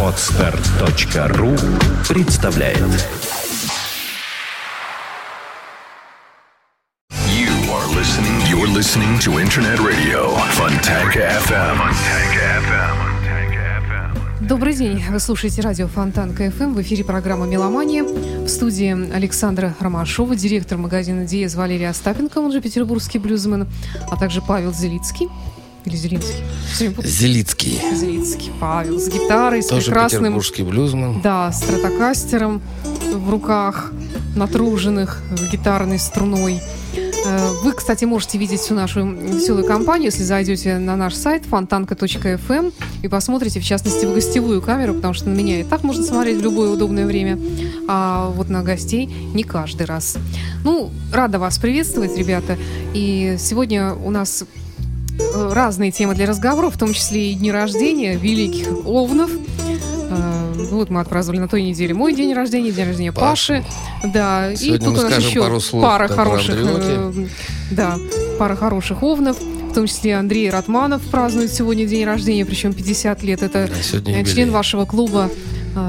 Отстар.ру представляет You are listening. You're listening to Internet Radio Fontanka FM. Fontanka FM. Добрый день. Вы слушаете радио Фонтан КФМ. В эфире программа «Меломания». В студии Александра Ромашова, директор магазина «Диез» Валерий Остапенко, он же петербургский блюзмен, а также Павел Зелицкий. Или Зелинский? Зелицкий. Зелицкий. Павел с гитарой, с Тоже прекрасным... петербургский блюзман. Да, стратокастером в руках, натруженных гитарной струной. Э, Вы, кстати, можете видеть всю нашу веселую компанию, если зайдете на наш сайт фонтанка.фм и посмотрите, в частности, в гостевую камеру, потому что на меня и так можно смотреть в любое удобное время, а вот на гостей не каждый раз. Ну, рада вас приветствовать, ребята. И сегодня у нас разные темы для разговоров, в том числе и дни рождения великих овнов. Э, Вот мы отпраздновали на той неделе мой день рождения, день рождения Паши. Паши. Да, и Сегодня тут мы у нас еще пару слов, пара хороших, э, да, пара хороших овнов. В том числе Андрей Ратманов празднует сегодня день рождения, причем 50 лет. Это сегодня э, член вашего клуба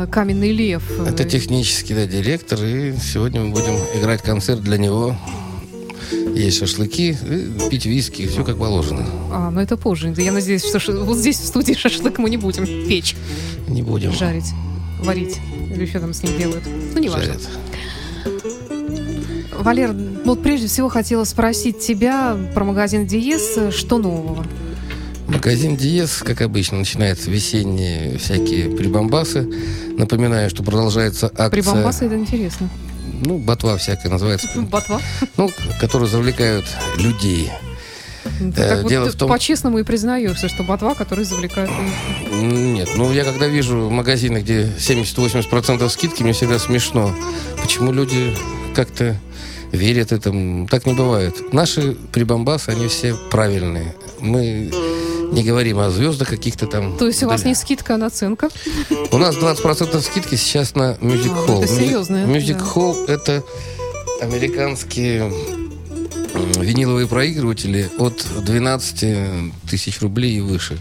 «Каменный лев». Это технический да, директор, и сегодня мы будем играть концерт для него. Есть шашлыки, и пить виски, все как положено. А, ну это позже. Я надеюсь, что ш- вот здесь в студии шашлык мы не будем печь, Не будем. жарить, варить. Или что там с ним делают. Ну, не важно. Валер, вот прежде всего хотела спросить тебя про магазин Диез. Что нового? Магазин Диез, как обычно, начинает весенние всякие прибамбасы. Напоминаю, что продолжается акция... Прибамбасы, это интересно. Ну, ботва всякая называется. Ботва? Ну, которые завлекают людей. Э, так вот дело ты в том- по-честному и признаешься, что ботва, которая завлекает... Нет, ну я когда вижу магазины, где 70-80% скидки, мне всегда смешно. Почему люди как-то верят этому? Так не бывает. Наши прибамбасы, они все правильные. Мы не говорим о звездах каких-то там. То есть у вас не скидка, а наценка? У нас 20% скидки сейчас на Music А, Hall. это серьезно, Music. Hall это американские виниловые проигрыватели от 12 тысяч рублей и выше.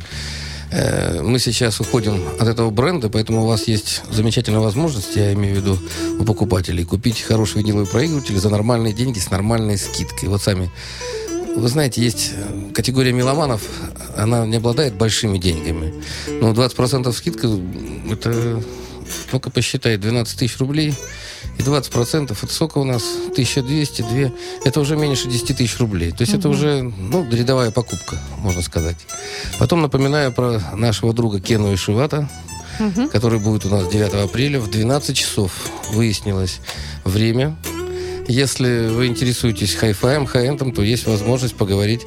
Э, Мы сейчас уходим от этого бренда, поэтому у вас есть замечательная возможность, я имею в виду у покупателей, купить хороший виниловый проигрыватель за нормальные деньги с нормальной скидкой. Вот сами вы знаете, есть э, категория меломанов, она не обладает большими деньгами. Но 20% скидка, это, только посчитай, 12 тысяч рублей. И 20% это сколько у нас? 1200, 2. Это уже меньше 10 тысяч рублей. То есть это уже, ну, рядовая покупка, можно сказать. Потом напоминаю про нашего друга Кену Ишивата, который будет у нас 9 апреля в 12 часов. Выяснилось время. Если вы интересуетесь хай-фаем, хай-эндом, то есть возможность поговорить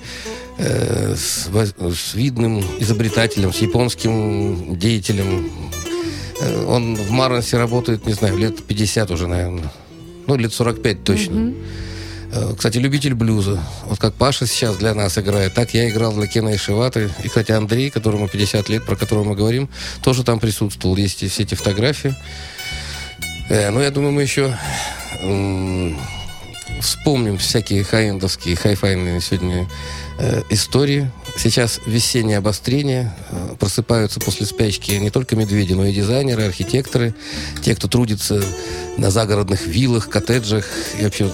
э, с, с видным изобретателем, с японским деятелем. Э, он в Марнесе работает, не знаю, лет 50 уже, наверное. Ну, лет 45 точно. Э, Кстати, любитель блюза. Вот как Паша сейчас для нас играет, так я играл для Кена Ишиваты. И, кстати, Андрей, которому 50 лет, про которого мы говорим, тоже там присутствовал. Есть и все эти фотографии. Э, ну, я думаю, мы еще вспомним всякие хай-эндовские, хай-файные сегодня э, истории. Сейчас весеннее обострение. Э, просыпаются после спячки не только медведи, но и дизайнеры, архитекторы, те, кто трудится на загородных виллах, коттеджах и вообще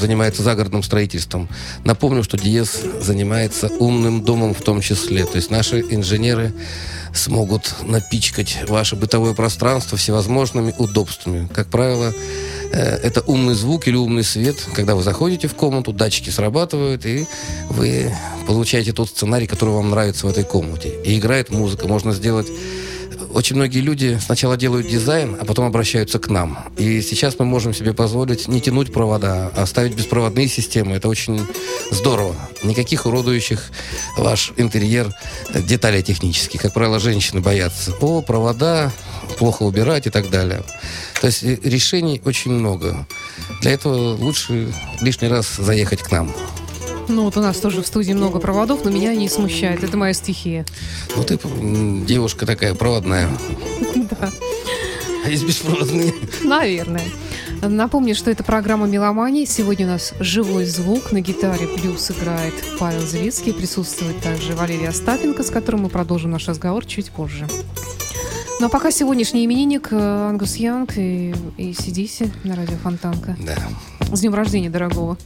занимается загородным строительством. Напомню, что Диез занимается умным домом в том числе. То есть наши инженеры смогут напичкать ваше бытовое пространство всевозможными удобствами. Как правило, э, это умный звук или умный свет. Когда вы заходите в комнату, датчики срабатывают, и вы получаете тот сценарий, который вам нравится в этой комнате. И играет музыка. Можно сделать очень многие люди сначала делают дизайн, а потом обращаются к нам. И сейчас мы можем себе позволить не тянуть провода, а ставить беспроводные системы. Это очень здорово. Никаких уродующих ваш интерьер э, деталей технических. Как правило, женщины боятся. О, провода, плохо убирать и так далее. То есть э, решений очень много. Для этого лучше лишний раз заехать к нам. Ну вот у нас тоже в студии много проводов, но меня не смущает. Это моя стихия. Ну, ты девушка такая проводная. Да, А есть беспроводные. наверное. Напомню, что это программа «Меломания». Сегодня у нас живой звук. На гитаре плюс играет Павел Зелицкий. Присутствует также Валерий Остапенко, с которым мы продолжим наш разговор чуть позже. Ну а пока сегодняшний именинник э, Ангус Янг и, и Сидиси на радио Фонтанка. Да. С днем рождения, дорогого.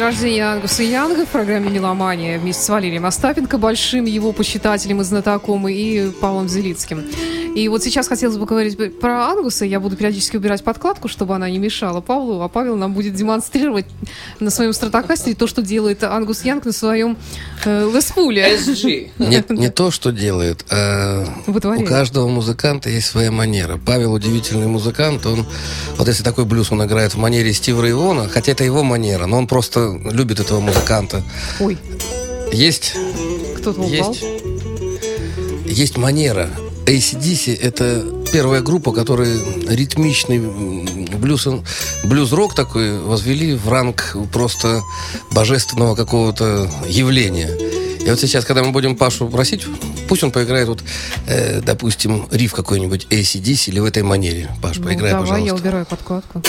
День рождения Ангуса Янга в программе «Меломания» вместе с Валерием Остапенко, большим его почитателем и знатоком, и Павлом Зелицким. И вот сейчас хотелось бы говорить про Ангуса. Я буду периодически убирать подкладку, чтобы она не мешала Павлу, а Павел нам будет демонстрировать на своем стратокастере то, что делает Ангус Янг на своем э, Леспуле. SG. Не, не то, что делает, а у каждого музыканта есть своя манера. Павел удивительный музыкант, он, вот если такой блюз он играет в манере Стива Рейвона, хотя это его манера, но он просто любит этого музыканта. Ой, Есть, кто-то упал. есть, есть манера. ACDC — это первая группа, которые ритмичный блюз, блюз-рок такой возвели в ранг просто божественного какого-то явления. И вот сейчас, когда мы будем Пашу просить, пусть он поиграет, вот, э, допустим, риф какой-нибудь ACDC или в этой манере. Паш, Ну, поиграй, давай, я пожалуйста. убираю подкладку.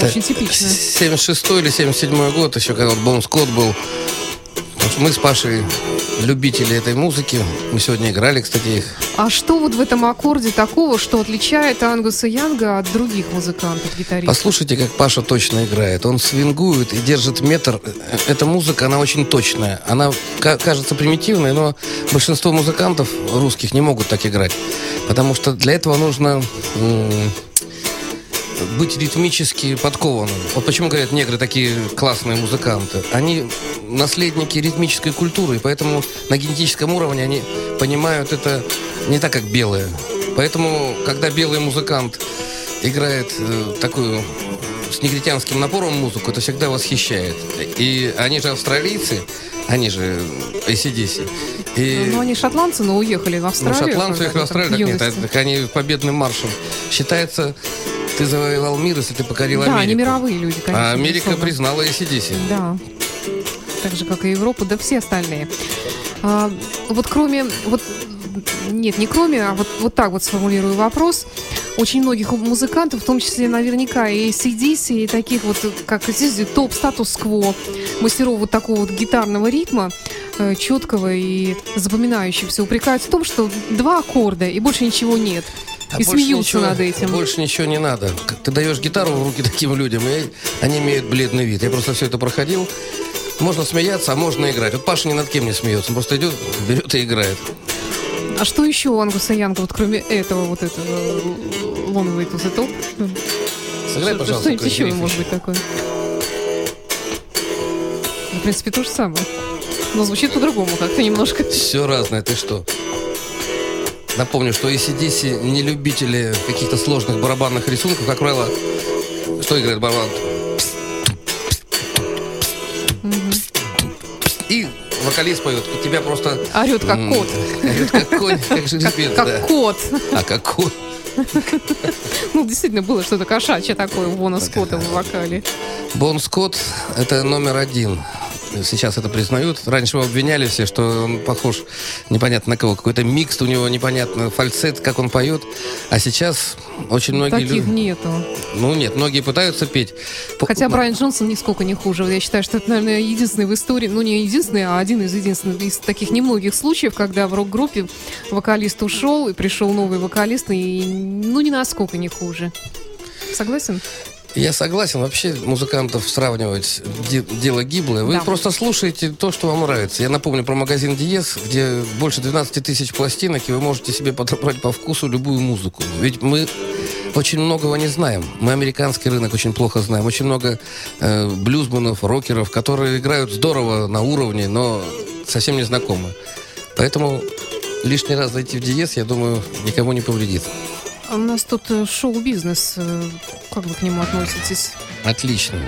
Это очень типично. 76 или 77 год, еще когда вот Бон Скотт был. Мы с Пашей любители этой музыки. Мы сегодня играли, кстати, их. А что вот в этом аккорде такого, что отличает Ангуса Янга от других музыкантов, гитаристов? Послушайте, как Паша точно играет. Он свингует и держит метр. Э, Эта музыка, она очень точная. Она ка- кажется примитивной, но большинство музыкантов русских не могут так играть. Потому что для этого нужно быть ритмически подкованным. Вот почему говорят негры такие классные музыканты. Они наследники ритмической культуры, и поэтому на генетическом уровне они понимают это не так, как белые. Поэтому, когда белый музыкант играет э, такую с негритянским напором музыку, это всегда восхищает. И они же австралийцы, они же ACDC. И... Ну, они шотландцы, но уехали в Ну, Австралию. шотландцы их в Австралию, так нет, так они победным маршем. Считается, ты завоевал мир, если ты покорил Да, Америку. они мировые люди, конечно. А Америка безусловно. признала ACDC. Да. Так же, как и Европа, да все остальные. А, вот кроме... Вот, нет, не кроме, а вот, вот так вот сформулирую вопрос. Очень многих музыкантов, в том числе наверняка и ACDC, и таких вот, как здесь топ статус-кво, мастеров вот такого вот гитарного ритма, э, четкого и запоминающегося, упрекают в том, что два аккорда и больше ничего нет. А и смеются ничего- над этим. Больше ничего не надо. Ты даешь гитару в руки таким людям, и они имеют бледный вид. Я просто все это проходил. Можно смеяться, а можно играть. Вот Паша ни над кем не смеется. Он просто идет, берет и играет. А что еще у Ангуса Янга, вот кроме этого, вот этого Long Way to the Top? Сыграй, Что- пожалуйста, Что-нибудь еще может быть такое? Ну, В принципе, то же самое. Но звучит по-другому как-то немножко. Все разное, ты что? Напомню, что ACDC не любители каких-то сложных барабанных рисунков. Как правило, что играет барабан? И вокалист поет, и тебя просто... Орет как кот. Орет как конь, как жеребец, Как да. кот. А как кот. Ну, действительно, было что-то кошачье такое у Вона Скотта в вокале. Бон Скотт – это номер один. Сейчас это признают. Раньше его обвиняли все, что он похож непонятно на кого. Какой-то микс у него непонятно, фальцет, как он поет. А сейчас очень многие Таких люди... нету. Ну нет, многие пытаются петь. По- Хотя ну, Брайан Джонсон нисколько не хуже. Я считаю, что это, наверное, единственный в истории, ну не единственный, а один из единственных из таких немногих случаев, когда в рок-группе вокалист ушел и пришел новый вокалист, и ну не насколько не хуже. Согласен? Я согласен, вообще музыкантов сравнивать де- дело гиблое. Вы Да. просто слушаете то, что вам нравится. Я напомню про магазин Диез, где больше 12 тысяч пластинок, и вы можете себе подобрать по вкусу любую музыку. Ведь мы очень многого не знаем. Мы американский рынок очень плохо знаем. Очень много э, блюзманов, рокеров, которые играют здорово на уровне, но совсем не знакомы. Поэтому лишний раз зайти в Диез, я думаю, никому не повредит. У нас тут э, шоу-бизнес. э, Как вы к нему относитесь? Отлично.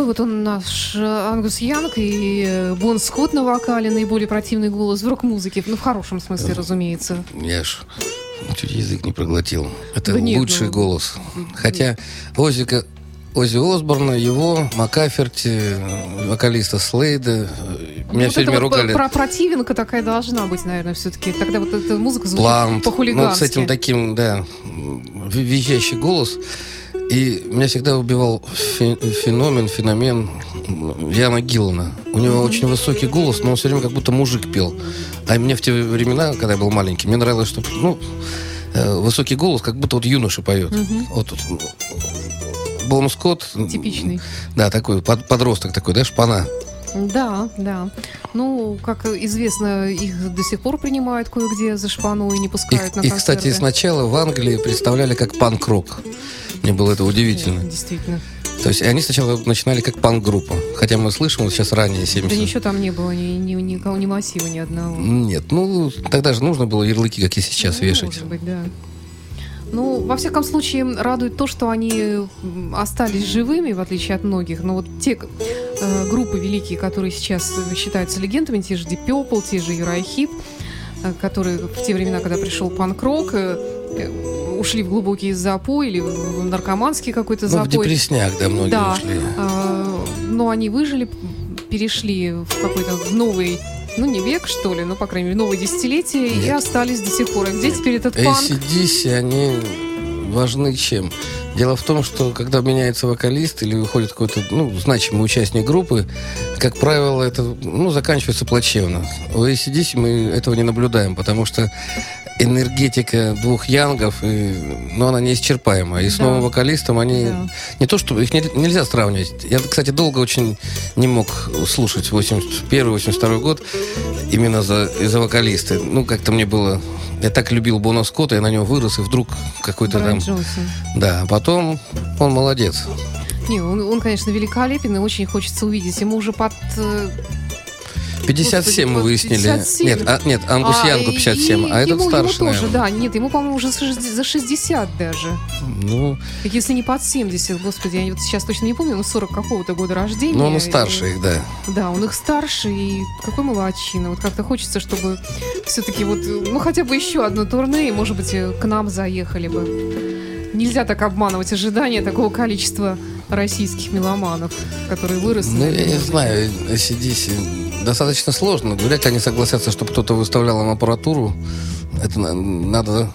Такой вот он наш э, Ангус Янг и э, Бон Скотт на вокале, наиболее противный голос в рок-музыке. Ну, в хорошем смысле, разумеется. Я ж чуть язык не проглотил. Это Да нет, лучший ну, голос. Хотя Озика, Ози Осборна, его, Макаферти, вокалиста Слейда. Ну, Меня вот все время вот ругали. про противинка такая должна быть, наверное, все-таки. Тогда вот эта музыка звучит Плант. Ну, по-хулигански. с этим таким, да, ви- визжащий голос. И меня всегда убивал фе- феномен, феномен Яна Гиллана. У него очень высокий голос, но он все время как будто мужик пел. А мне в те времена, когда я был маленький, мне нравилось, чтобы, ну, э, высокий голос, как будто вот юноша поет. Вот, вот, Бом Скотт. Типичный. Да, такой, под- подросток такой, да, шпана. Да, да. Ну, как известно, их до сих пор принимают кое-где за шпану и не Их, пускают на их, кстати, концерты. сначала в Англии представляли как панк-рок. Мне было это удивительно. Действительно. То есть они сначала начинали как панк-группа. Хотя мы слышим вот сейчас ранее 70... Да ничего там не было, ни, ни, никого, ни массива, ни одного. Нет, ну тогда же нужно было ярлыки, как и сейчас, Ну, вешать. Может быть, да. Ну, во всяком случае, радует то, что они остались живыми, в отличие от многих. Но вот те э, группы великие, которые сейчас считаются легендами, те же Deep Purple, те же Heep, э, которые в те времена, когда пришел панк-рок, э, э, ушли в глубокий запой или в наркоманский какой-то Ну, в запой. депрессняк, да, многие Да. ушли. А, но они выжили, перешли в какой-то новый, ну не век что ли, но по крайней мере новое десятилетие и Нет. остались до сих пор. А где теперь этот панк? ACDC, они важны чем? Дело в том, что когда меняется вокалист или выходит какой-то ну, значимый участник группы, как правило, это ну, заканчивается плачевно. У ACDC мы этого не наблюдаем, потому что энергетика двух янгов, и, ну, она неисчерпаемая. И с Да. новым вокалистом они... Да. Не то, что их не- нельзя сравнивать. Я, кстати, долго очень не мог слушать 81-82 год именно за, из-за вокалиста. Ну, как-то мне было... Я так любил Бона Скотта, я на него вырос, и вдруг какой-то там... Джонсон. Да, а потом он молодец. Не, он, он, конечно, великолепен, и очень хочется увидеть. Ему уже под... э, 57 Господи, мы выяснили. 57. Нет, а, нет, Ангус а, Янку и- 57, и а этот ему, старше, ему тоже, наверное. да. Нет, ему, по-моему, уже за шесть- за 60 даже. Ну, Если не под 70, господи, я вот сейчас точно не помню, но 40 какого-то года рождения. ну он и И- старше их, да. Да, он их старше, и какой молодчина. Вот как-то хочется, чтобы все-таки вот, ну, хотя бы еще одно турне, и, может быть, к нам заехали бы. Нельзя так обманывать ожидания такого количества российских меломанов, которые выросли. Ну, я не знаю, ACDC достаточно сложно. Вряд ли они согласятся, чтобы кто-то выставлял им аппаратуру. Это на- надо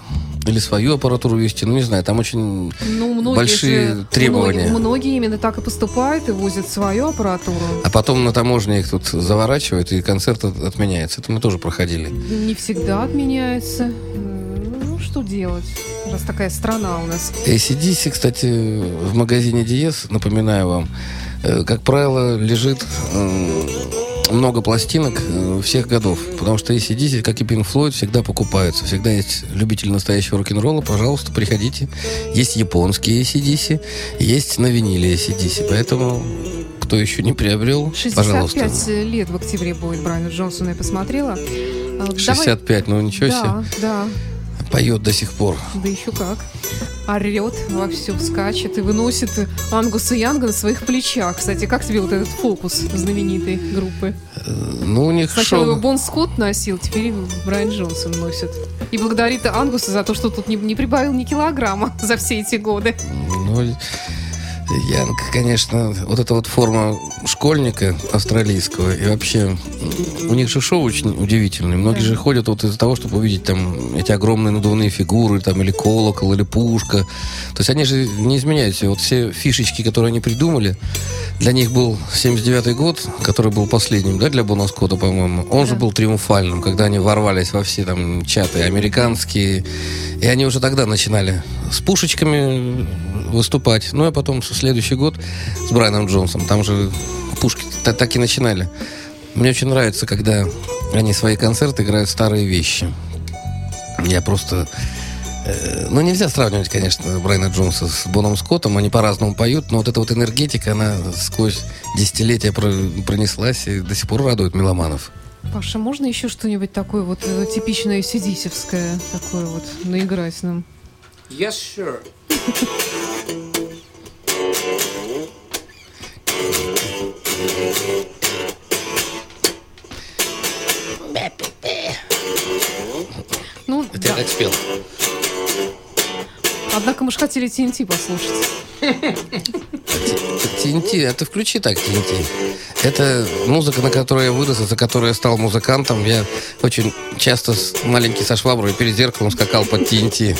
или свою аппаратуру вести, ну, не знаю, там очень... Ну, большие же- требования. Многие, многие именно так и поступают и возят свою аппаратуру. А потом на таможне их тут заворачивают, и концерт от- отменяется. Это мы тоже проходили. Не всегда отменяется. Ну, что делать, раз такая страна у нас. ACDC, кстати, в магазине Диез, напоминаю вам, э, как правило, лежит э, много пластинок э, всех годов. Потому что ACDC, как и Pink Floyd, всегда покупаются. Всегда есть любители настоящего рок-н-ролла. Пожалуйста, приходите. Есть японские ACDC, есть на виниле ACDC. Поэтому, кто еще не приобрел, 65 пожалуйста. лет в октябре будет Брайану Джонсону, я посмотрела. А, давай- 65, ну ничего себе. Да, да, Поет до сих пор. да еще как. Орет во все, скачет и выносит Ангуса Янга на своих плечах. Кстати, как тебе вот этот фокус знаменитой группы? Ну, у них Сначала шоу... его Бон Скотт носил, теперь его Брайан Джонсон носит. И благодарит Ангуса за то, что тут не, не прибавил ни килограмма за все эти годы. Ну, Янг, конечно, вот эта вот форма школьника австралийского, и вообще, у них же шоу очень удивительное. Многие же ходят вот из-за того, чтобы увидеть там эти огромные надувные фигуры, там, или колокол, или пушка. То есть они же не изменяются. Вот все фишечки, которые они придумали, для них был 79-й год, который был последним, да, для Бона Скотта, по-моему. Он же Да. был триумфальным, когда они ворвались во все там чаты американские. И они уже тогда начинали с пушечками выступать. Ну, а потом следующий год с Брайаном Джонсом. Там же пушки та- так и начинали. Мне очень нравится, когда они свои концерты играют старые вещи. Я просто... э, Ну, нельзя сравнивать, конечно, Брайана Джонса с Боном Скоттом. Они по-разному поют, но вот эта вот энергетика, она сквозь десятилетия про- пронеслась и до сих пор радует меломанов. Паша, можно еще что-нибудь такое вот э, типичное сидисевское такое вот наиграть нам? Yes, sure. Как спел. Однако мы же хотели TNT послушать. TNT, это включи так TNT. Это музыка, на которой я вырос, за которой я стал музыкантом. Я очень часто с маленький со шваброй перед зеркалом скакал под TNT.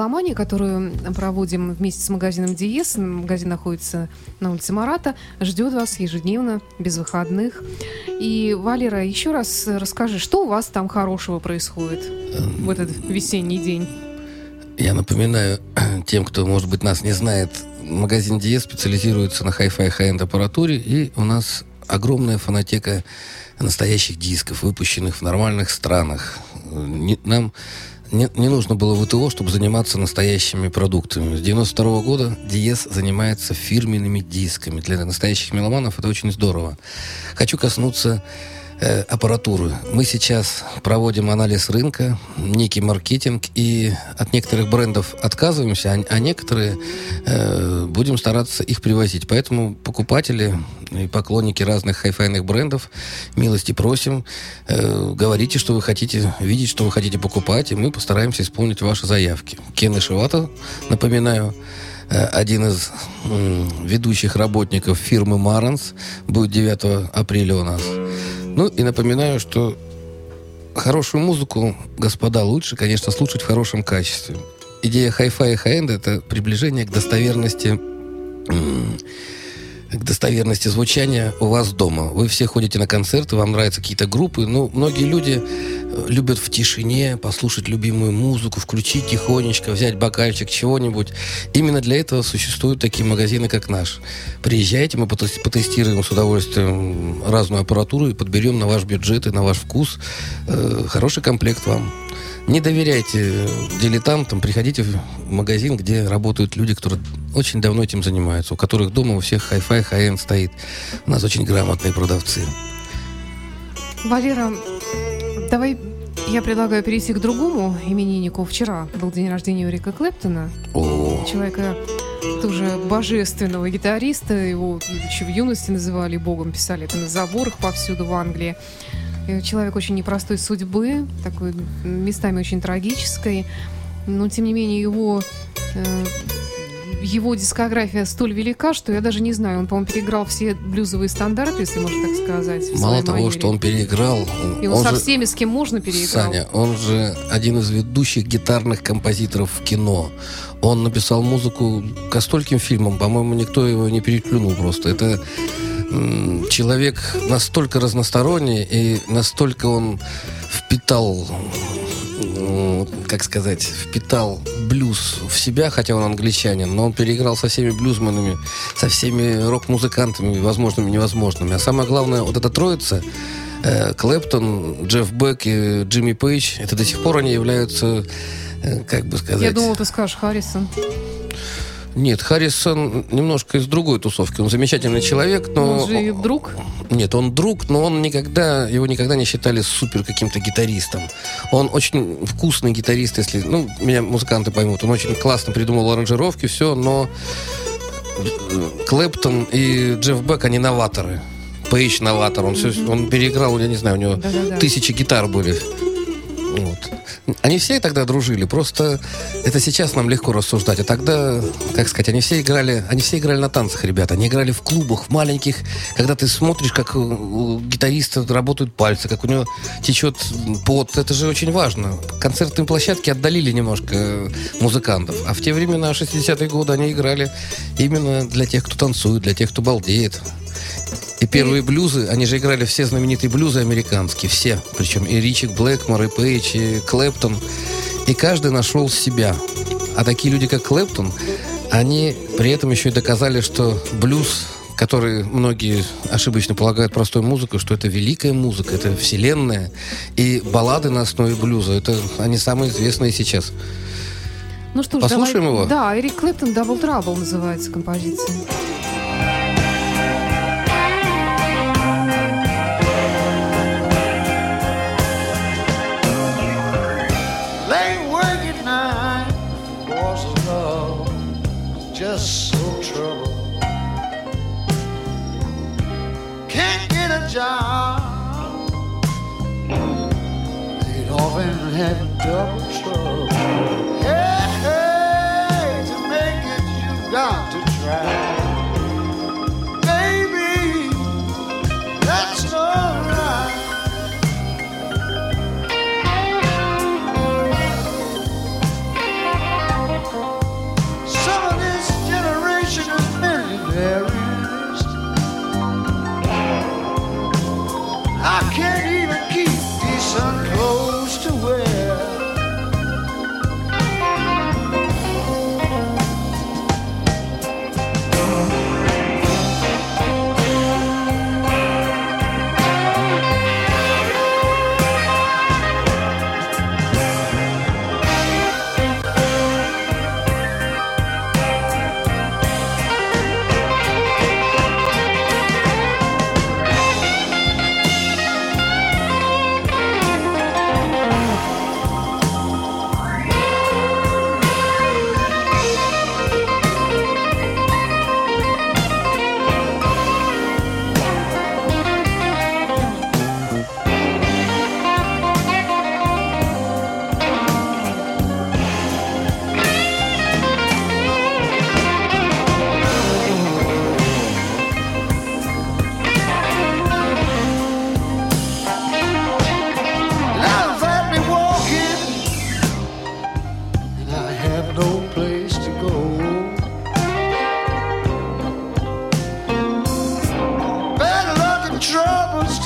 «Меломания», которую проводим вместе с магазином «Диез». Магазин находится на улице Марата. Ждет вас ежедневно, без выходных. И, Валера, еще раз расскажи, что у вас там хорошего происходит в этот весенний день? Я напоминаю тем, кто, может быть, нас не знает, магазин Диез специализируется на хай-фай хай-энд аппаратуре, и у нас огромная фонотека настоящих дисков, выпущенных в нормальных странах. Не- нам не, не нужно было ВТО, чтобы заниматься настоящими продуктами. С 92 года Диез занимается фирменными дисками. Для настоящих меломанов это очень здорово. Хочу коснуться э, аппаратуры. Мы сейчас проводим анализ рынка, некий маркетинг, и от некоторых брендов отказываемся, а, а некоторые э, будем стараться их привозить. Поэтому покупатели и поклонники разных хайфайных брендов милости просим, э, говорите, что вы хотите видеть, что вы хотите покупать, и мы постараемся исполнить ваши заявки. Кен Ишивата, напоминаю, э, один из ведущих работников фирмы Marantz будет 9 апреля у нас. Ну и напоминаю, что хорошую музыку, господа, лучше, конечно, слушать в хорошем качестве. Идея хай-фай и хай-энда — это приближение к достоверности к достоверности звучания у вас дома. Вы все ходите на концерты, вам нравятся какие-то группы. Ну, многие люди любят в тишине послушать любимую музыку, включить тихонечко, взять бокальчик чего-нибудь. Именно для этого существуют такие магазины, как наш. Приезжайте, мы потес- потестируем с удовольствием разную аппаратуру и подберем на ваш бюджет и на ваш вкус э, хороший комплект вам. Не доверяйте дилетантам, приходите в магазин, где работают люди, которые очень давно этим занимаются, у которых дома у всех хай-фай, хай-энд стоит. У нас очень грамотные продавцы. Валера, давай я предлагаю перейти к другому имениннику. Вчера был день рождения Эрика Клэптона, О, человека тоже божественного гитариста. Его еще в юности называли богом, писали это на заборах повсюду в Англии. Э, Человек очень непростой судьбы, такой местами очень трагической. Но, тем не менее, его э, его дискография столь велика, что я даже не знаю. Он, по-моему, переиграл все блюзовые стандарты, если можно так сказать. мало того, манере. что он переиграл, И он, он со же- всеми, с кем можно, переиграл. Саня, он же один из ведущих гитарных композиторов в кино. Он написал музыку к стольким фильмам, по-моему, никто его не переплюнул просто. Это человек настолько разносторонний и настолько он впитал, как сказать, впитал блюз в себя, хотя он англичанин, но он переиграл со всеми блюзманами, со всеми рок-музыкантами, возможными и невозможными. А самое главное, вот эта троица, э, Клэптон, Джефф Бек и Джимми Пейдж, это до сих пор они являются, э, как бы сказать... Я думал, ты скажешь Харрисон. Нет, Харрисон немножко из другой тусовки. Он замечательный человек, но... Он же и друг. Нет, он друг, но он никогда, его никогда не считали супер каким-то гитаристом. Он очень вкусный гитарист, если, ну, меня музыканты поймут. Он очень классно придумал аранжировки, все, но Клэптон и Джефф Бек, они новаторы. Пейдж новатор, он, все, он переиграл, я не знаю, у него Да-да-да. тысячи гитар были. Вот. Они все тогда дружили, просто это сейчас нам легко рассуждать. А тогда, как сказать, они все играли, они все играли на танцах, ребята. Они играли в клубах, в маленьких, когда ты смотришь, как у- гитариста работают пальцы, как у него течет пот. Это же очень важно. Концертные площадки отдалили немножко э, музыкантов. А в те времена, 60-е годы, они играли именно для тех, кто танцует, для тех, кто балдеет. И первые блюзы, они же играли все знаменитые блюзы американские, все. Причем и Ричик Блэкмор, и Пейдж, и Клэптон. И каждый нашел себя. А такие люди, как Клэптон, они при этом еще и доказали, что блюз, который многие ошибочно полагают простой музыкой, что это великая музыка, это вселенная. И баллады на основе блюза, это они самые известные сейчас. Ну что ж, Послушаем давай- его? Да, Эрик Клэптон «Double Trouble» называется композиция.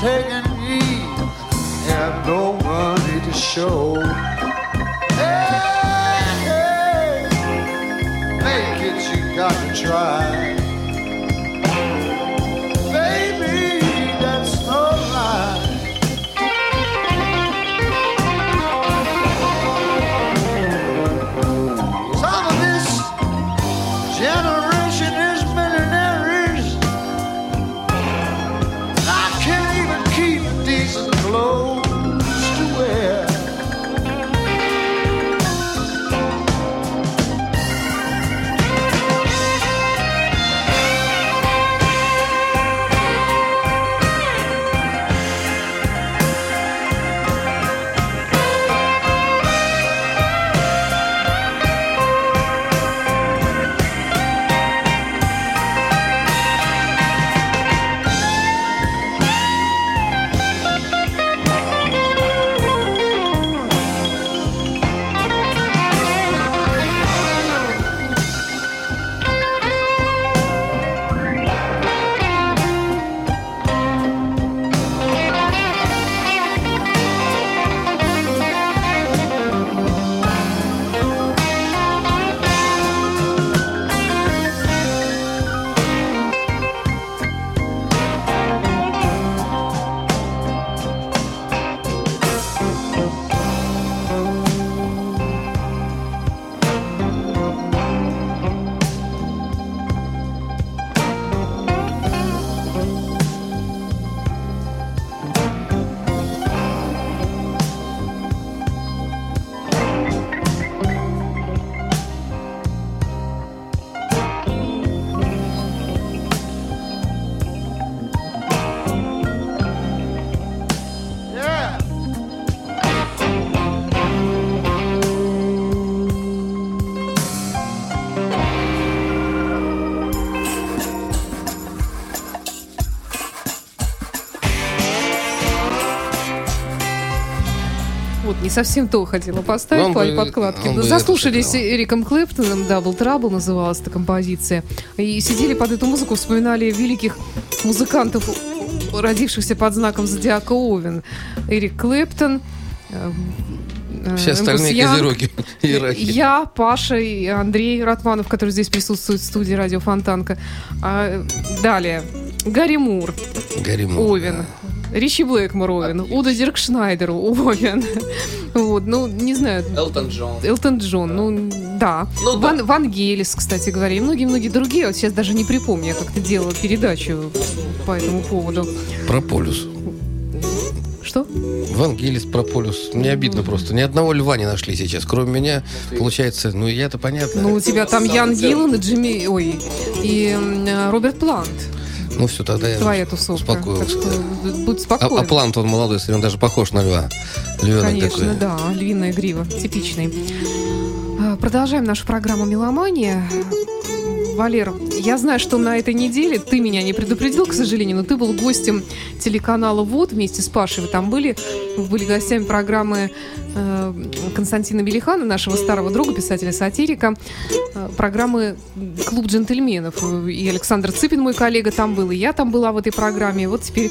Taking me. Have no money to show. Hey, hey, make it, you got to try. Совсем то хотела поставить в плане подкладки. бы Заслушались. Эриком Клэптоном, Double Trouble называлась эта композиция. И сидели под эту музыку, вспоминали великих музыкантов, родившихся под знаком Зодиака Овен. Эрик Клэптон, э, э, Все остальные Янг, козероги и раки. Я, Паша и Андрей Ратманов, который здесь присутствует в студии Радио Фонтанка. А, далее. Гарри Мур, Гэри Мур, Овен. Ричи Блэкмор Овен. Удо Диркшнайдер Овен. Вот, ну, не знаю. Элтон Джон. Элтон Джон, ну, да. Ну, да. Ван, Вангелис, кстати говоря, и многие-многие другие. Вот сейчас даже не припомню, я как-то делала передачу по этому поводу. Прополюс. Что? Вангелис, Прополюс. Мне обидно просто. Ни одного льва не нашли сейчас. Кроме меня, получается, ну я-то понятно. Ну, у тебя там Ян. Гиллан и Джимми... Ой, и э, Роберт Плант. Ну все, тогда я Твоя тусовка. Так успокоился. что будь А, спокоен. а Плант, он молодой, смотри, он даже похож на льва. Львенок Конечно, такой. да, львиная грива, типичный. А, Продолжаем нашу программу «Меломания». Валер, я знаю, что на этой неделе ты меня не предупредил, к сожалению, но ты был гостем телеканала ВОД вместе с Пашей. Вы там были, вы были гостями программы э, Константина Белихана, нашего старого друга, писателя-сатирика, э, программы «Клуб джентльменов». И Александр Цыпин, мой коллега, там был, и я там была в этой программе. Вот теперь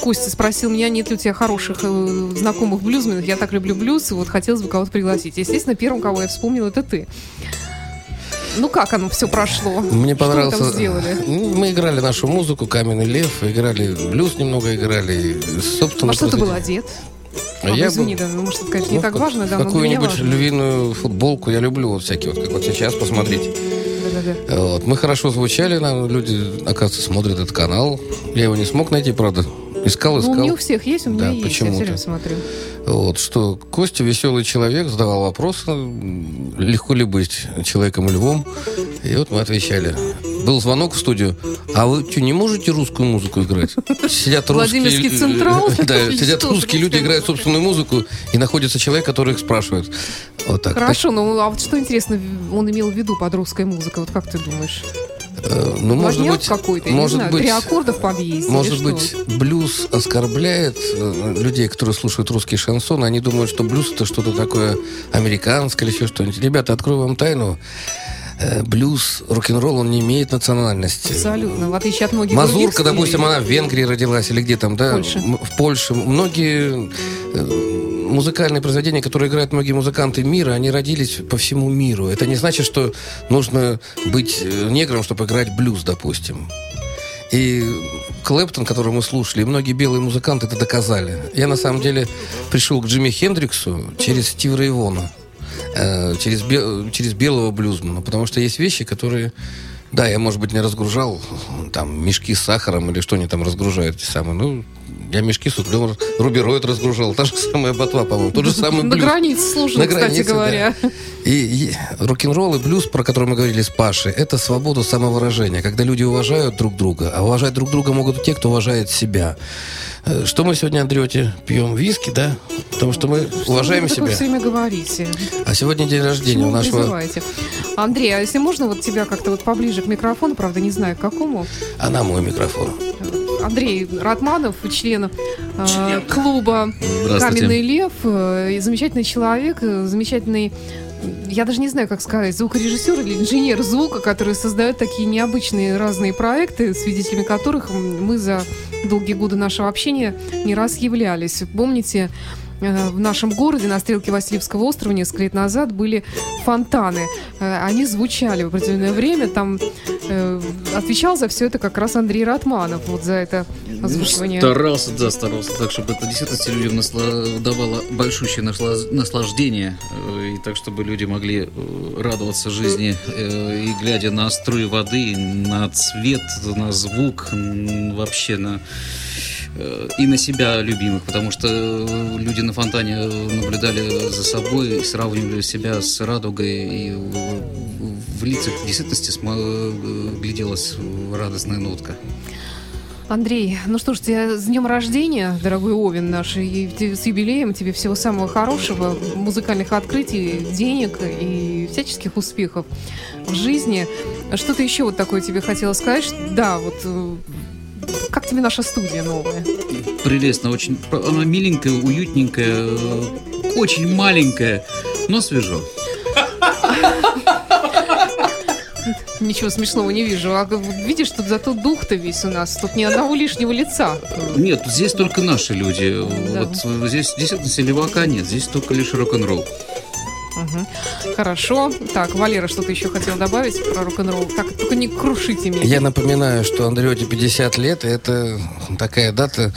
Костя спросил меня, нет ли у тебя хороших э, знакомых блюзменов. Я так люблю блюз, и вот хотелось бы кого-то пригласить. Естественно, первым, кого я вспомнила, это ты. Ну как оно все прошло? Мне Что вы там сделали? Ну, Мы играли нашу музыку, Каменный лев, играли блюз немного играли. Собственно, А что ты был одет? А А, я извини, был- да, ну, может, конечно, не Ну, так важно, да, Какую-нибудь львиную футболку я люблю вот всякие, вот как вот сейчас, посмотрите. Вот. Мы хорошо звучали, нам люди, оказывается, смотрят этот канал. Я его не смог найти, правда. Искал, Ну, искал. не у всех есть, у меня Да, есть, я почему-то. все время смотрю. Вот, что Костя веселый человек, задавал вопросы, м, легко ли быть человеком и львом. И вот мы отвечали. Был звонок в студию. А вы что, не можете русскую музыку играть? Сидят русские... Владимирский Централ? Да, сидят русские люди, играют собственную музыку, и находится человек, который их спрашивает. Вот так. Хорошо, ну а вот что интересно он имел в виду под русской музыкой? Вот как ты думаешь? Э, Ну, может быть, какой-то, может знаю, быть, три аккорда в подъезде Может быть, блюз оскорбляет э, людей, которые слушают русский шансон. Они думают, что блюз это что-то такое американское или еще что-нибудь. Ребята, открою вам тайну. Э, Блюз, рок-н-ролл, он не имеет национальности. Абсолютно, в отличие от многих Мазурка, допустим, она в Венгрии родилась или где там, да? Польше. М- В Польше. Многие э, музыкальные произведения, которые играют многие музыканты мира, они родились по всему миру. Это не значит, что нужно быть э, негром, чтобы играть блюз, допустим. И Клэптон, которого мы слушали, и многие белые музыканты это доказали. Я на самом деле пришел к Джимми Хендриксу через Стива Рейвона, э, через, бе- через белого блюзмана, потому что есть вещи, которые... Да, я, может быть, не разгружал там мешки с сахаром или что они там разгружают, эти самые. Ну, я мешки с углем рубероид разгружал. Та же самая ботва, по-моему. Тот же самый На блюз. границе служил, На кстати границе, говоря. да. И, и рок-н-ролл и блюз, про который мы говорили с Пашей, это свобода самовыражения, когда люди уважают друг друга, а уважать друг друга могут те, кто уважает себя. Что мы сегодня, Андрете, пьем? Виски, да? Потому что мы уважаем вы такое себя. все время говорите? А сегодня день рождения чему у вы нашего... призываете? Андрей, а если можно вот тебя как-то вот поближе к микрофону, правда, не знаю к какому. Она мой микрофон. Андрей Ратманов, член э, клуба Здравствуйте. «Каменный лев», э, замечательный человек, э, замечательный я даже не знаю, как сказать, звукорежиссер или инженер звука, который создает такие необычные разные проекты, свидетелями которых мы за долгие годы нашего общения не раз являлись. Помните, в нашем городе на стрелке Васильевского острова несколько лет назад были фонтаны. Э, Они звучали в определенное время. Там э, отвечал за все это как раз Андрей Ратманов, вот за это озвучивание. Старался, да, старался так, чтобы это действительно людям насла- давало большущее насла- наслаждение, э, и так, чтобы люди могли э, радоваться жизни, э, и глядя на струи воды, на цвет, на звук, вообще на э, и на себя любимых, потому что э, люди на фонтане наблюдали за собой, сравнивали себя с радугой, и в, лицах в действительности э, гляделась радостная нотка. Андрей, ну что ж, тебя с днем рождения, дорогой Овен наш, и с юбилеем тебе всего самого хорошего, музыкальных открытий, денег и всяческих успехов в жизни. Что-то еще вот такое тебе хотела сказать? Да, вот э, как тебе наша студия новая? прелестно, очень она миленькая, уютненькая, э, очень маленькая, но свежо. Ничего смешного не вижу. А видишь, тут зато дух-то весь у нас. Тут ни одного лишнего лица. Нет, здесь только наши люди. Да. Вот э, здесь действительно селевака нет, здесь только лишь рок-н-ролл. Мгм. Хорошо. Так, Валера что-то еще хотел добавить про рок-н-ролл. Так, только не крушите меня. Я напоминаю, что Андрете 50 лет, и это такая дата,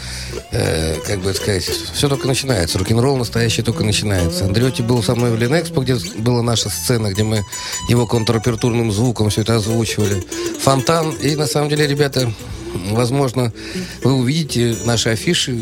э, как бы сказать, все только начинается. Рок-н-ролл настоящий только начинается. Андрете был со мной в Ленэкспо, где была наша сцена, где мы его контрапертурным звуком все это озвучивали. Фонтан. И на самом деле, ребята, возможно, вы увидите наши афиши.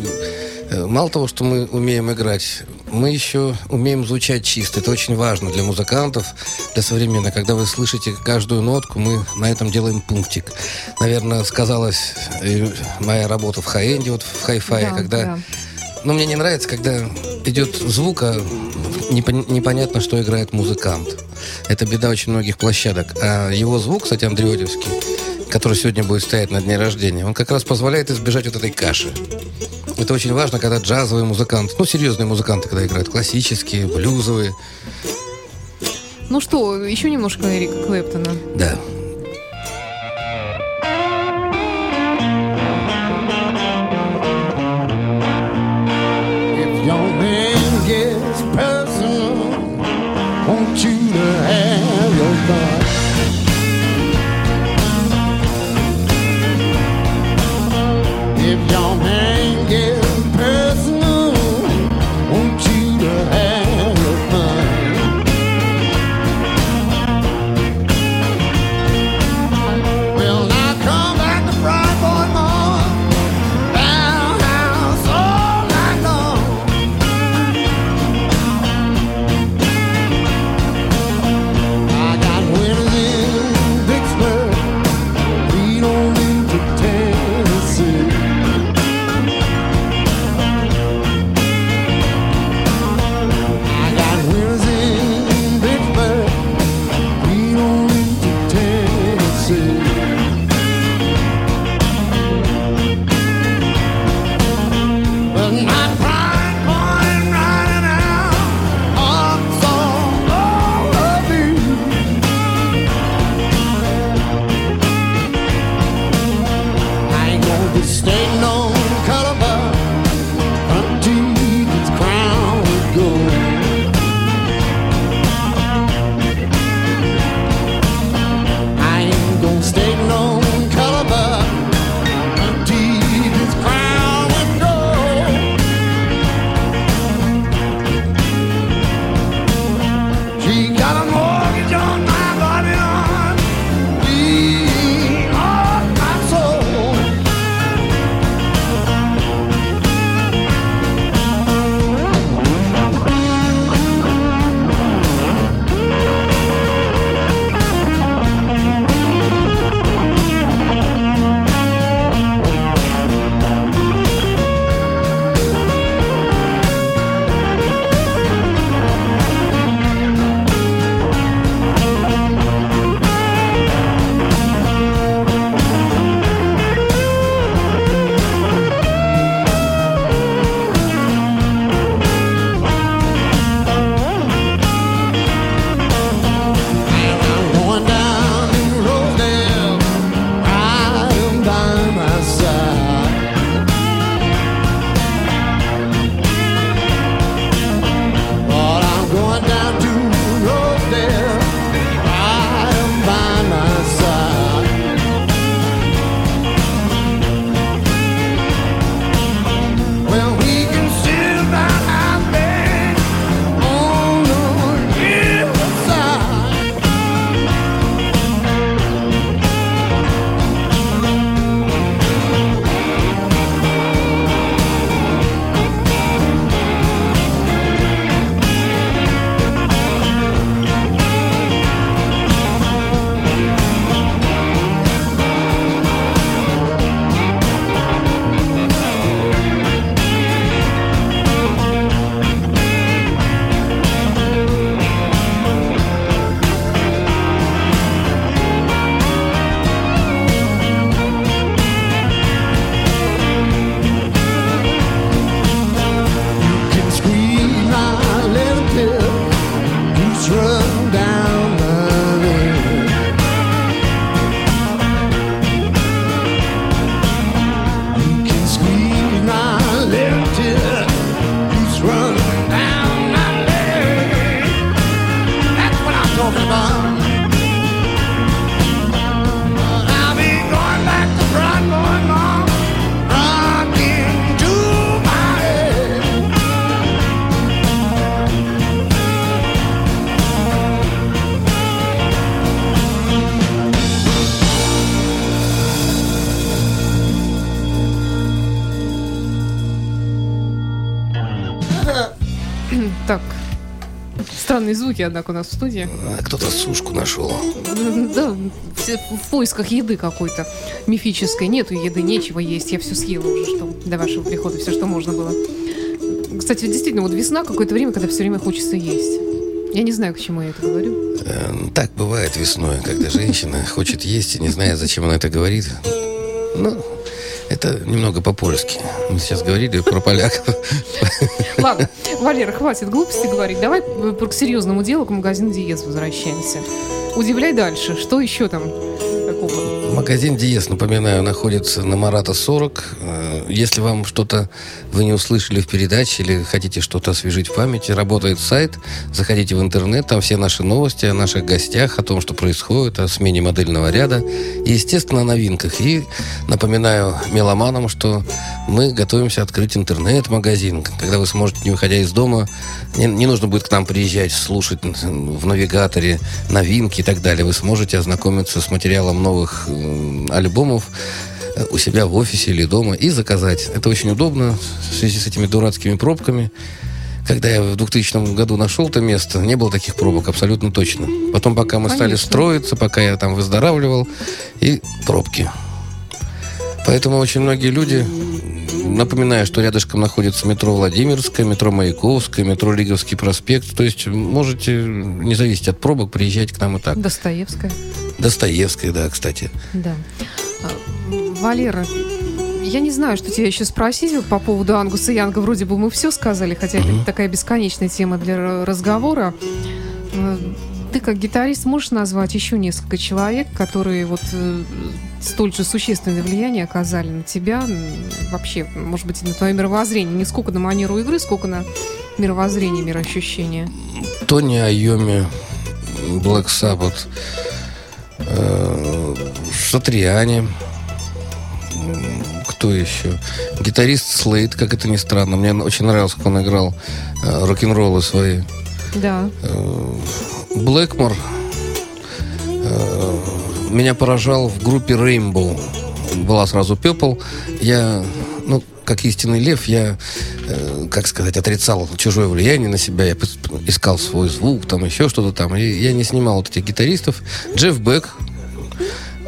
Э, Мало того, что мы умеем играть, мы еще умеем звучать чисто. Это очень важно для музыкантов, для современных. Когда вы слышите каждую нотку, мы на этом делаем пунктик. Наверное, сказалась э, моя работа в хай-энде, вот в хай-фае, Да, когда... да. Но мне не нравится, когда идет звук, а непон- непонятно, что играет музыкант. Это беда очень многих площадок. А его звук, кстати, Андреодевский, который сегодня будет стоять на дне рождения, он как раз позволяет избежать вот этой каши. Это очень важно, когда джазовые музыканты, ну, серьезные музыканты, когда играют классические, блюзовые. Ну что, еще немножко Эрика Клэптона. Да. Так. Странные звуки, однако, у нас в студии. Кто-то сушку нашел. Да, в поисках еды какой-то мифической. Нету еды, нечего есть. Я все съела уже, что до вашего прихода, все, что можно было. Кстати, действительно, вот весна какое-то время, когда все время хочется есть. Я не знаю, к чему я это говорю. Эм, так бывает весной, когда женщина хочет есть и не знает, зачем она это говорит. Ну, это немного по-польски. Мы сейчас говорили про поляков. Ладно, Валера, хватит глупости говорить. Давай э, к серьезному делу, к магазину Диез возвращаемся. Удивляй дальше. Что еще там? Магазин Диес, напоминаю, находится на Марата 40. Э, Если вам что-то вы не услышали в передаче или хотите что-то освежить в памяти, работает сайт. Заходите в интернет, там все наши новости о наших гостях, о том, что происходит, о смене модельного ряда и, естественно, о новинках. И напоминаю меломанам, что мы готовимся открыть интернет-магазин, когда вы сможете, не выходя из дома, не, не нужно будет к нам приезжать, слушать в навигаторе новинки и так далее. Вы сможете ознакомиться с материалом новых м, альбомов э, у себя в офисе или дома и заказать. Это очень удобно в связи с этими дурацкими пробками. Когда я в 2000 году нашел это место, не было таких пробок, абсолютно точно. Потом, пока мы стали Конечно. строиться, пока я там выздоравливал, и пробки. Поэтому очень многие люди, напоминаю, что рядышком находится метро Владимирское, метро Маяковское, метро Лиговский проспект. То есть можете, не зависеть от пробок, приезжать к нам и так. Достоевская. Достоевская, да, кстати. Да. А, Валера, я не знаю, что тебя еще спросить по поводу Ангуса Янга. Вроде бы мы все сказали, хотя это такая бесконечная тема для разговора. Э, Ты как гитарист можешь назвать еще несколько человек, которые вот э, столь же существенное влияние оказали на тебя, вообще, может быть, на твое мировоззрение, не сколько на манеру игры, сколько на мировоззрение, мироощущение. Тони Айоми, Black Sabbath, э, Сатриани, м, кто еще? Гитарист Слейд, как это ни странно. Мне очень нравилось, как он играл э, рок-н-роллы свои. Да. Блэкмор э, меня поражал в группе Rainbow. Была сразу Пепл. Я, ну, как истинный лев, я, э, как сказать, отрицал чужое влияние на себя. Я искал свой звук, там еще что-то там. И я не снимал вот этих гитаристов. Джефф Бек,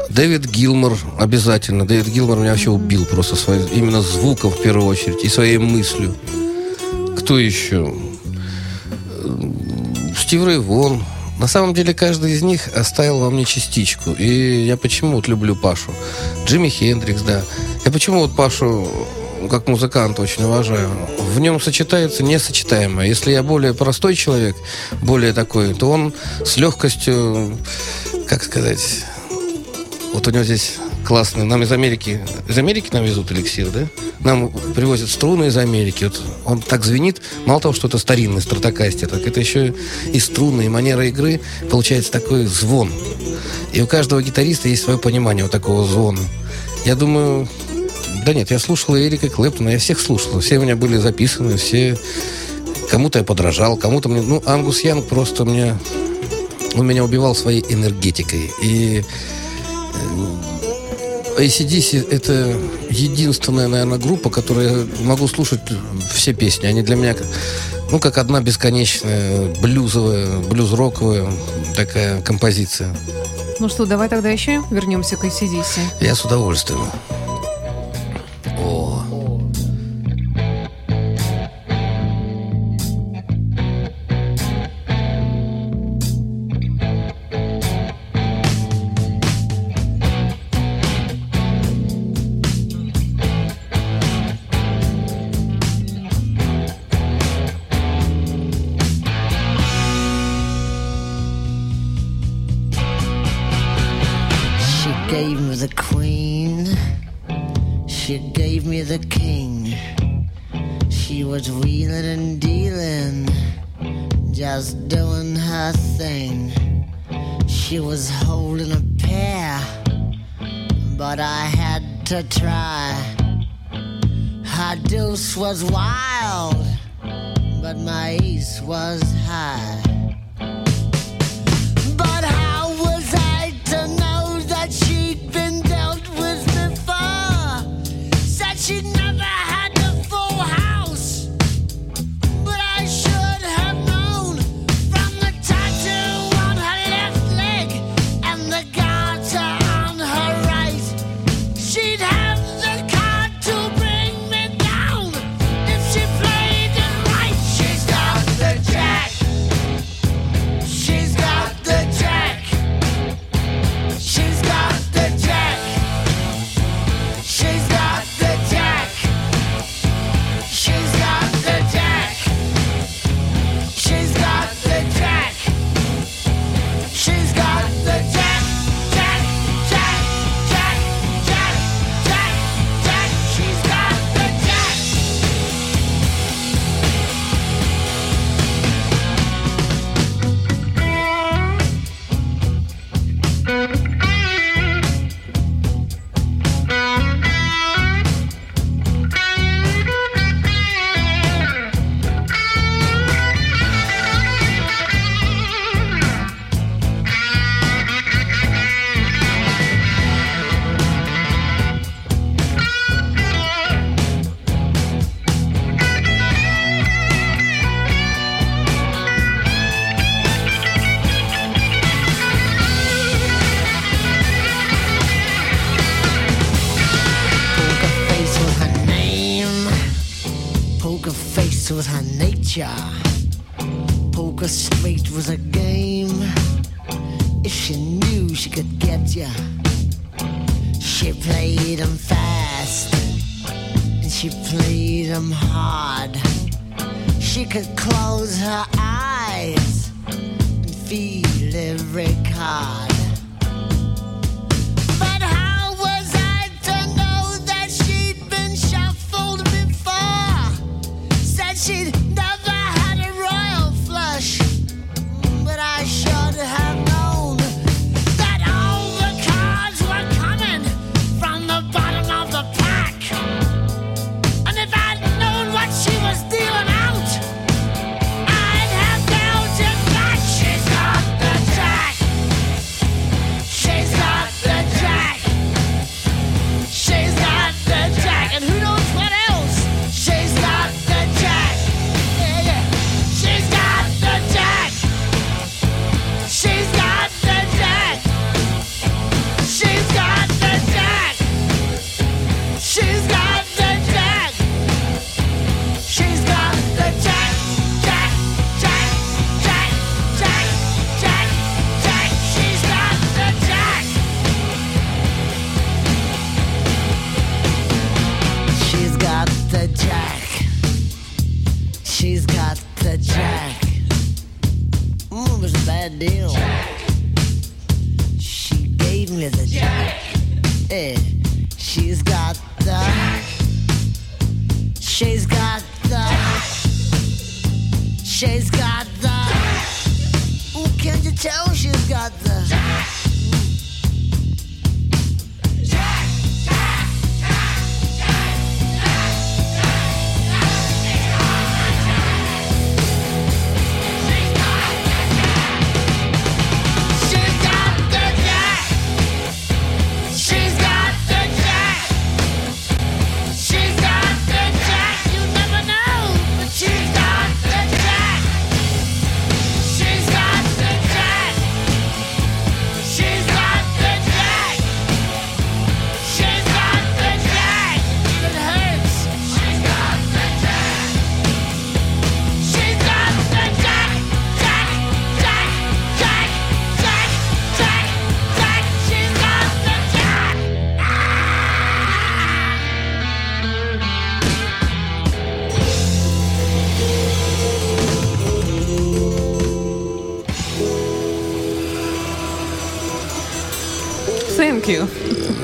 Дэвид Гилмор обязательно. Дэвид Гилмор меня вообще убил просто своим, именно звуком в первую очередь и своей мыслью. Кто еще? Стив Рэй Вон. На самом деле каждый из них оставил во мне частичку. И я почему вот люблю Пашу? Джимми Хендрикс, да. Я почему вот Пашу как музыканта очень уважаю. В нем сочетается несочетаемое. Если я более простой человек, более такой, то он с легкостью, как сказать, вот у него здесь классно. Нам из Америки, из Америки нам везут эликсир, да? Нам привозят струны из Америки. Вот он так звенит. Мало того, что это старинный стратокастер, так это еще и струны, и манера игры. Получается такой звон. И у каждого гитариста есть свое понимание вот такого звона. Я думаю... Да нет, я слушал Эрика Клэптона, я всех слушал. Все у меня были записаны, все... Кому-то я подражал, кому-то мне... Ну, Ангус Янг просто мне... Он меня убивал своей энергетикой. И ACDC — это единственная, наверное, группа, которую я могу слушать все песни. Они для меня, ну, как одна бесконечная блюзовая, блюз-роковая такая композиция. Ну что, давай тогда еще вернемся к ACDC. Я с удовольствием.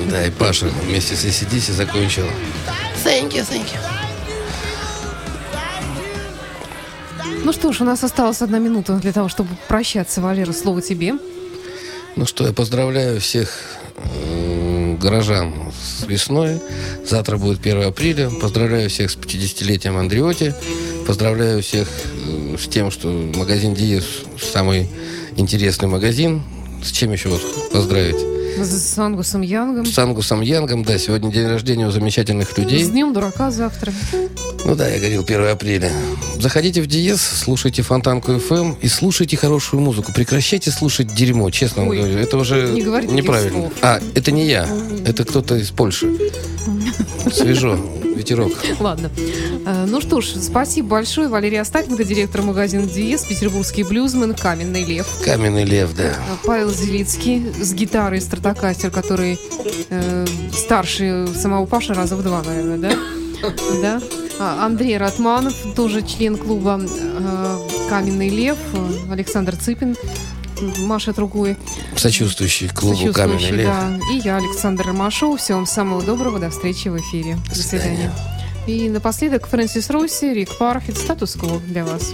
Да, и Паша вместе с ACDC закончил. Ну что ж, у нас осталась одна минута для того, чтобы прощаться. Валера, слово тебе. Ну что, я поздравляю всех горожан с весной. Завтра будет 1 апреля. Поздравляю всех с 50-летием Андреоти. Поздравляю всех с тем, что магазин Диес самый интересный магазин. С чем еще вас поздравить? С Ангусом Янгом. С Ангусом Янгом, да, сегодня день рождения у замечательных С людей. Днем дурака завтра. Ну да, я говорил 1 апреля. Заходите в Диез, слушайте Фонтанку FM и слушайте хорошую музыку. Прекращайте слушать дерьмо, честно Ой, говорю. Это уже не неправильно. слов. А, это не я. Это кто-то из Польши. Свежо. Ветерок. Ладно. Э, Ну что ж, спасибо большое. Валерия Остапенко, директор магазина Диез, петербургский блюзмен, Каменный лев. Каменный лев, да. Э, Павел Зелицкий с гитарой стратокастер, который э, старше самого Паши раза в два, наверное, да? Да. А, Андрей Ратманов, тоже член клуба э, Каменный лев, Александр Цыпин, машет рукой. Сочувствующий клубу Каменный Сочувствующий, да. И я, Александр Ромашов. Всего вам самого доброго. До встречи в эфире. До свидания. И напоследок Фрэнсис Росси, Рик Парфит, статус-кво для вас.